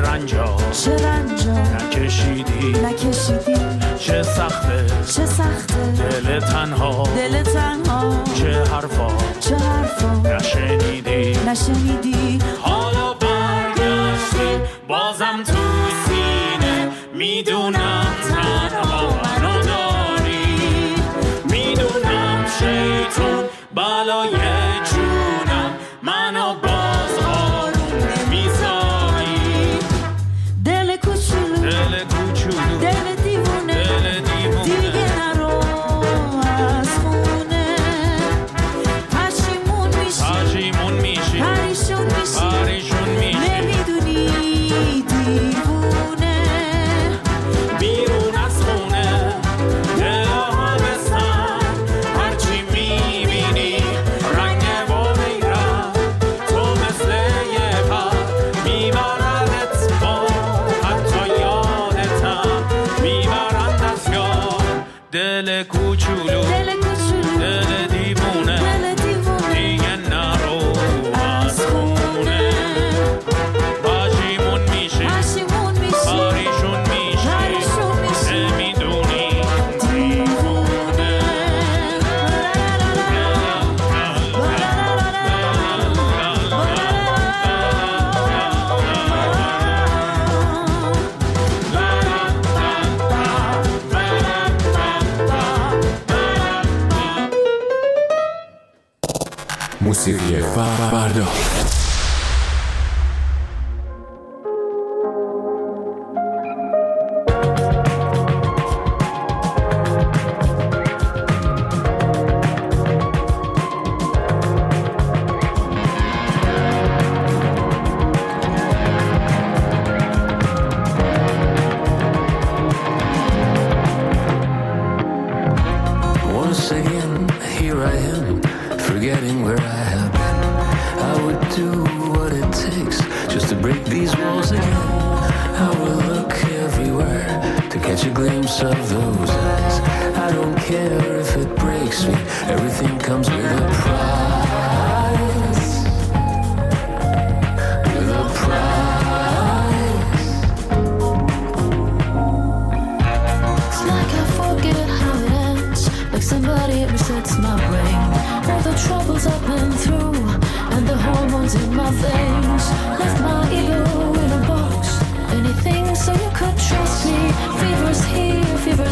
رنجا. چه رنجا. نکشیدی. نکشیدی. چه سخته. چه سخته. دل تنها. دل تنها. چه حرفا. چه حرفا. نشنیدی. نشنیدی. حالا برگشتی. بازم تو سینه. می‌دونم تنها منو داری. می‌دونم شیطون بلایه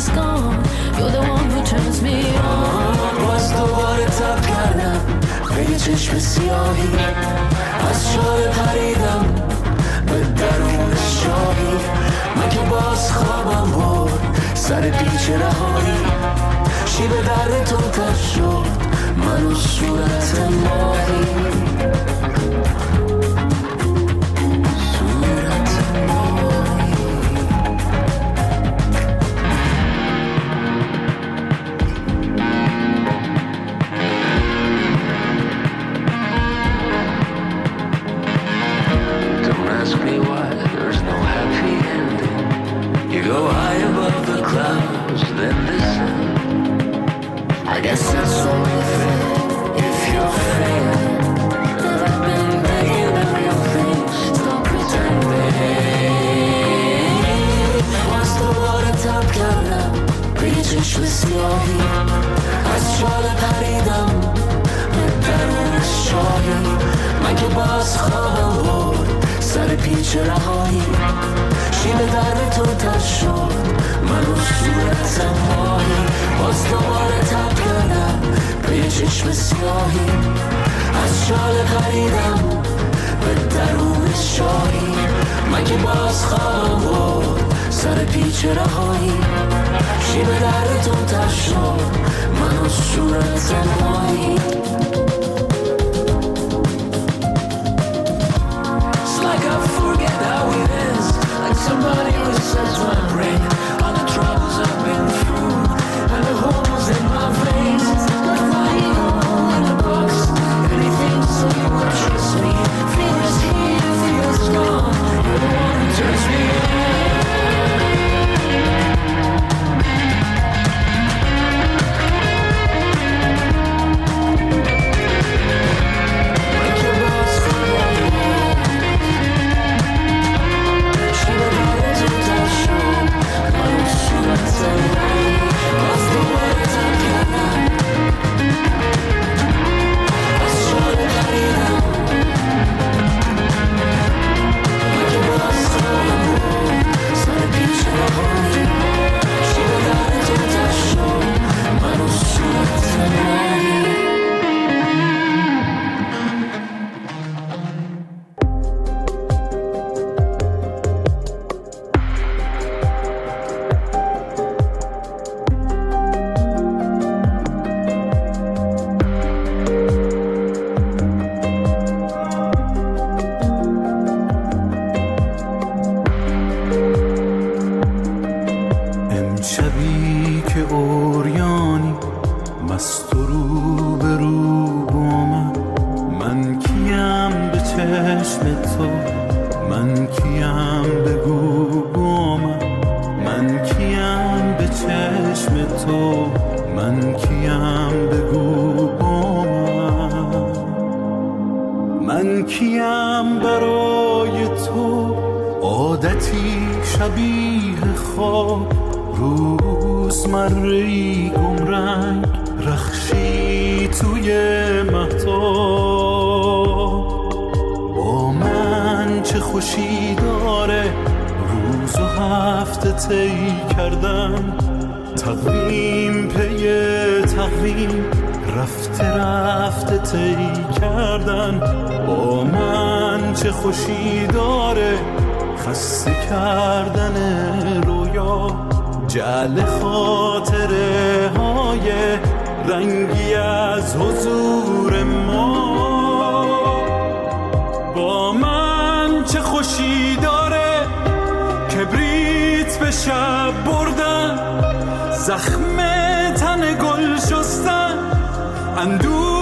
is gone. You're the one who turns me on. باز دوباره تب کردم به یه چشم سیاهی از شاره پریدم به درون شاهی من که باز خوابم بود سر پیچ رهایی شیب در تو تر شد من و صورت ماهی Go high above the clouds, then listen. I guess that's all we feel. ماهی باز دوباره تب کردم. به یه چشم سیاهی از شال قریدم به درون شاهی من که باز خواهم بود سر پیچ رهایی؟ شیب در تو تا شد من و صورتم ماهی تقویم پی تقویم. رفته رفته طی کردن. با من چه خوشی داره؟ خسته کردن رویا. جعل خاطره های رنگی از حضور ما. با من چه خوشی داره؟ شب بردن زخم تن گل شستن اندوه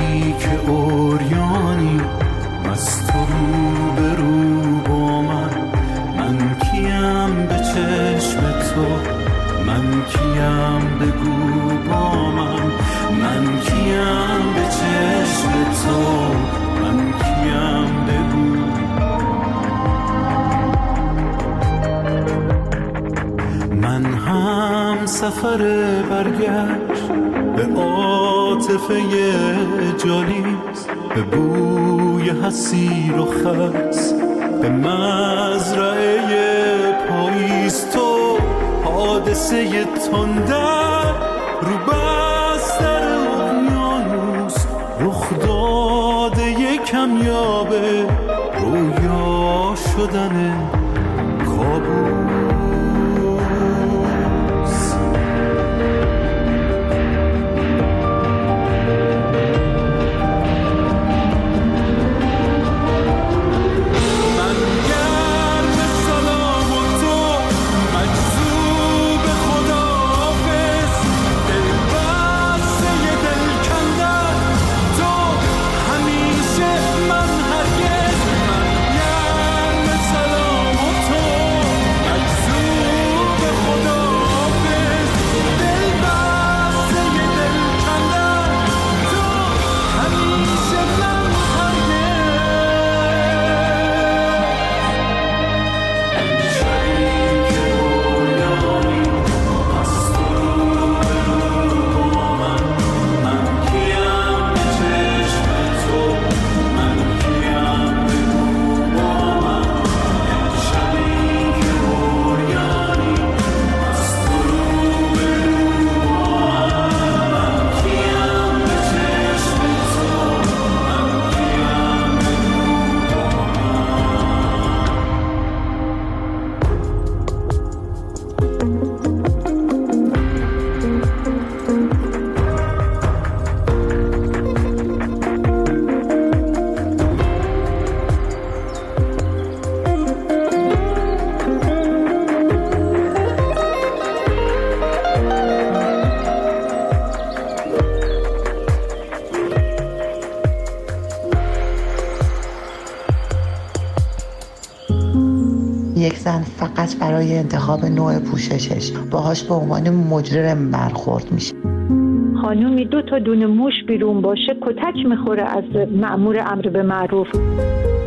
امشبی که اوریانی مست رو به رو با من. من کیم به چشم تو؟ من کیم بگو با من. من کیم به چشم تو؟ من کیم بگو. من هم سفر برگشت. عاطفه جالیز به بوی حسیر و خس به مزرعه پاییز تو حادثه تندر. رو بستر اقیانوس رخ داده کمیابه رویا شدن. انتخاب نوع پوششش. باهاش به عنوان مجرم برخورد میشه. خانومی دو تا دونه موش بیرون باشه کتک می‌خوره از مأمور امر به معروف.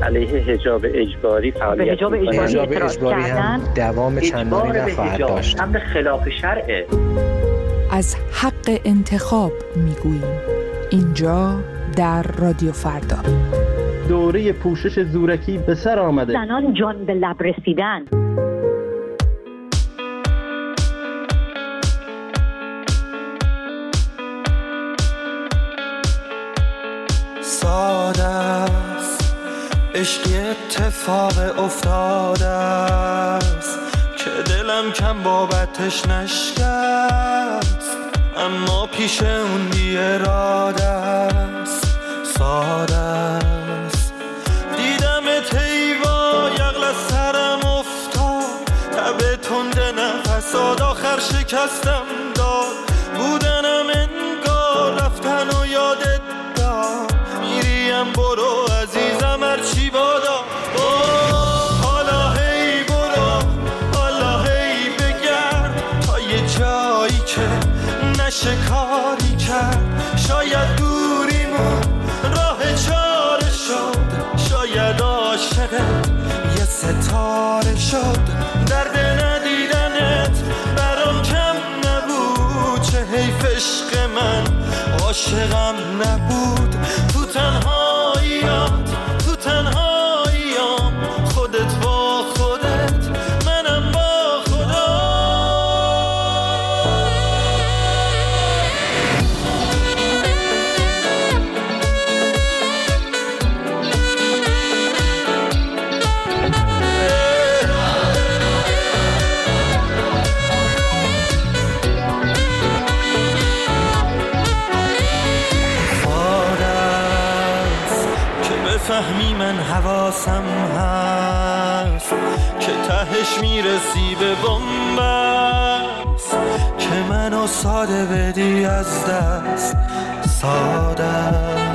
علیه حجاب اجباری فعالیت حجاب. اجباری حجاب اجباری هم. دوام چندانی نخواهد داشت. امر خلاف شرعه از حق انتخاب می‌گوییم. اینجا در رادیو فردا. دوره پوشش زورکی به سر آمده. زنان جان به لب رسیدن. عشقی اتفاق افتاده است که دلم کم بابتش نشکست. اما پیش اون بی است ساده است. دیدم تیوا یقل از سرم افتاد. تب تند نفساد آخر شکستم. عاشقم نبود. من حواسم هست که تهش می‌رسی به بومبست که منو ساده بدی از دست ساده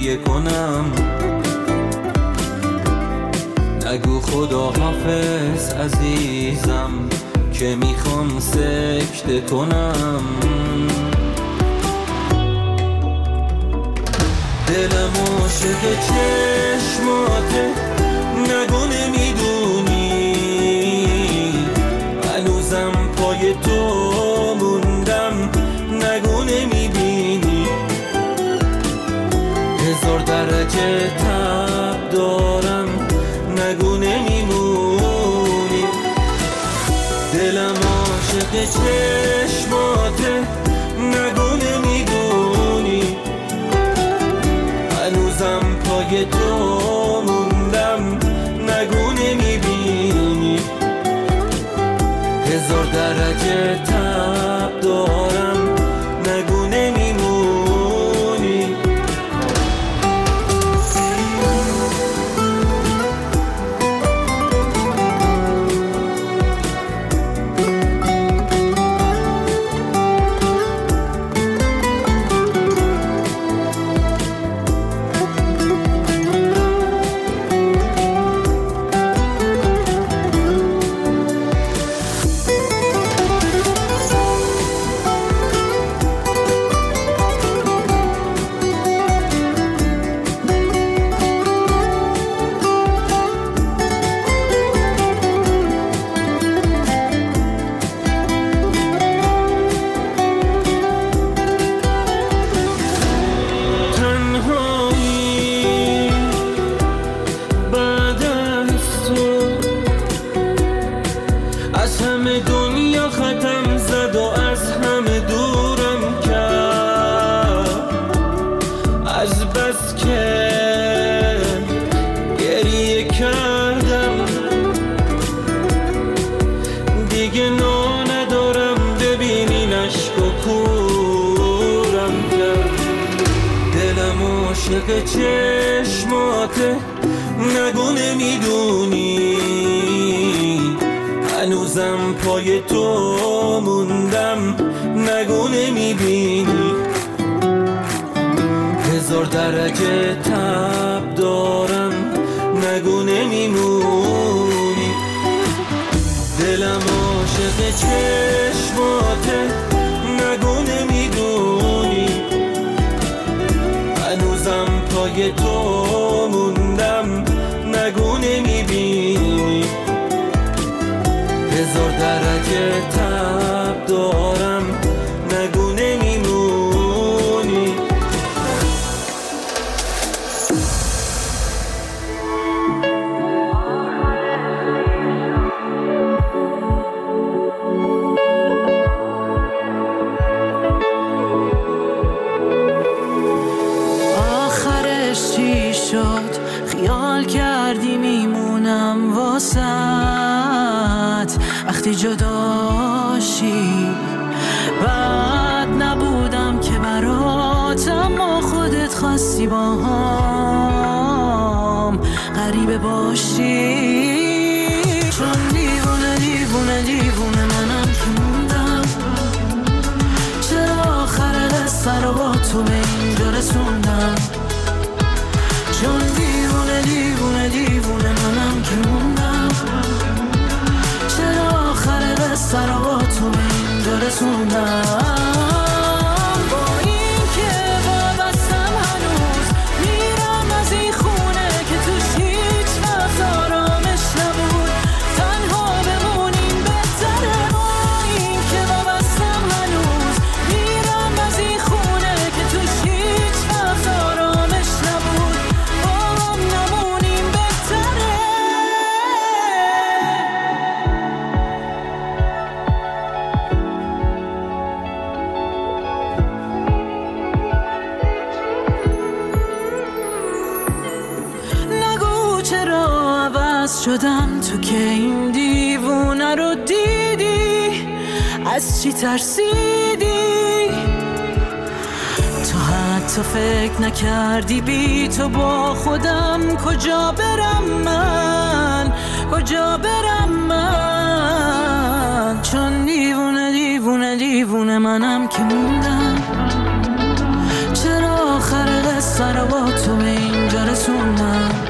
گریه کنم. نگو خدا حافظ عزیزم که می‌خوام سکته کنم دلم عاشق چشماته. نگو نمی‌دونی درجه تب دارم نگو نمیمونی. دلم عاشق چشماته همه دنیا پای تو موندم. نگو نمی‌بینی. هزار درجه تب باشی چون دیوونه دیوونه دیوونه منم که موندم چرا آخر قصه رو با تو به اینجا رسوندم چون دیوونه دیوونه دیوونه منم که موندم چرا آخر قصه رو با تو به اینجا رسوندم چی ترسیدی؟ تو حتی فکر نکردی بی تو با خودم کجا برم من؟ کجا برم من؟ چون دیوونه دیوونه دیوونه منم که موندم. چرا آخر قصه رو با تو به اینجا رسوندم؟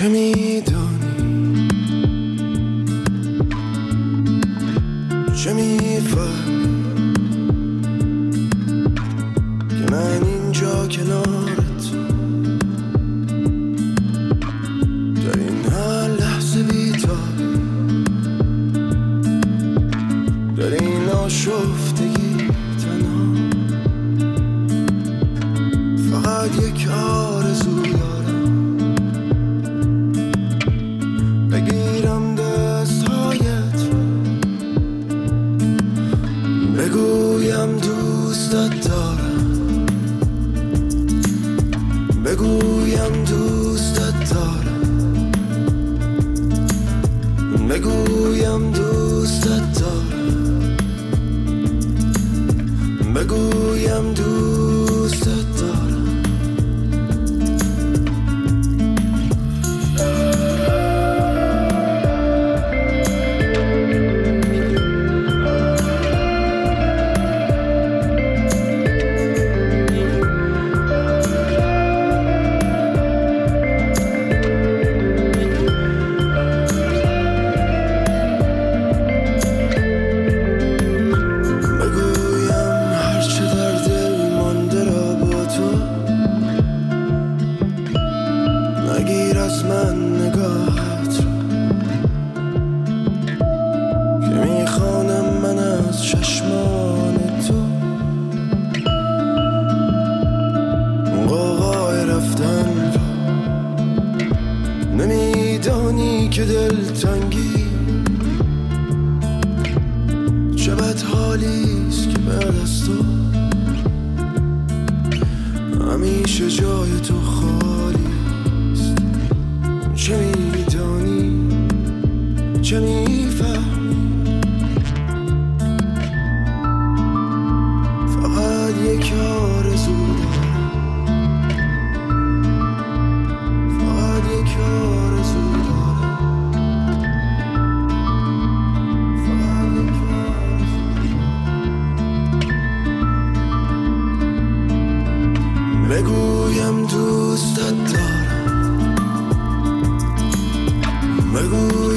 چه میدانی من از Luego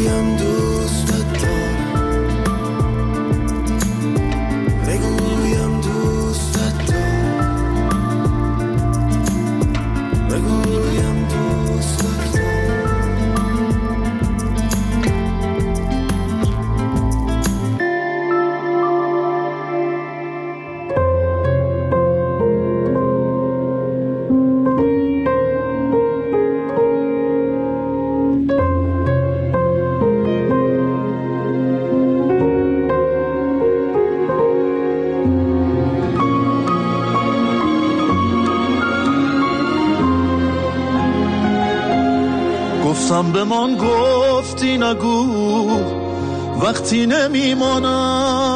وقتی نمیمانم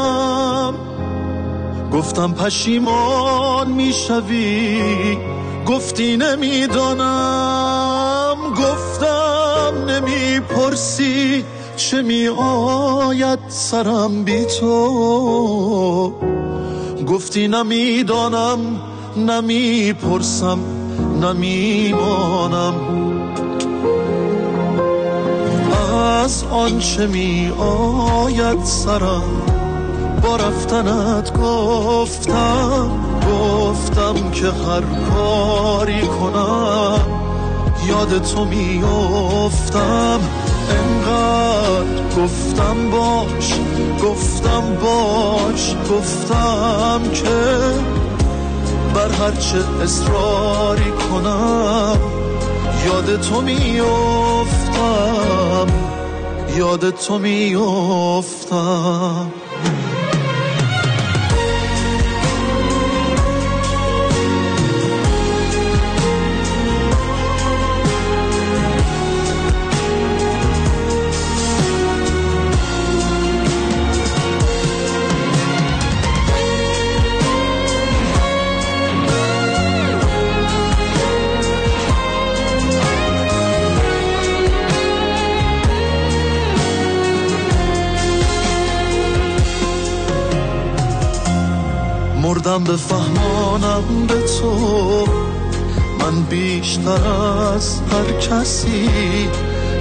گفتم پشیمان می‌شوی. گفتی نمی‌دانم. گفتم نمی‌پرسی. چه می آید سرم بی تو؟ گفتی نمی‌دانم. نمی‌پرسم. نمیمانم. از آنچه می آید سرم با رفتنت گفتم گفتم که هر کاری کنم. یاد تو میافتم انقدر گفتم باش گفتم باش گفتم که بر هرچه اصراری کنم. یاد تو میافتم یاد تو میافتم. کسی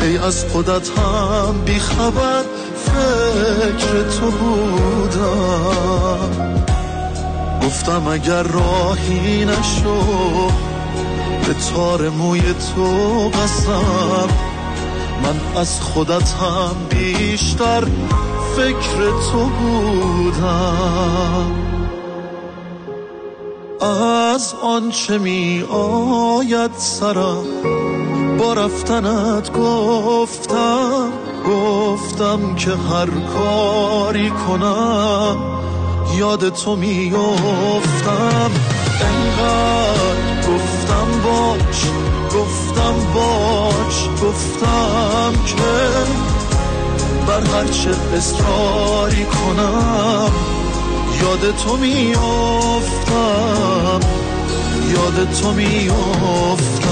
ای از خودت هم بیخبر فکر تو بودم گفتم اگر راهی نشو به تار موی تو قسم. من از خودت هم بیشتر فکر تو بودم. از آنچه می آید سرم با رفتنت گفتم گفتم که هر کاری کنم یاد تو میافتم. انقدر گفتم باش گفتم باش گفتم که بر هر چه اصراری کنم یاد تو میافتم یاد تو میافتم.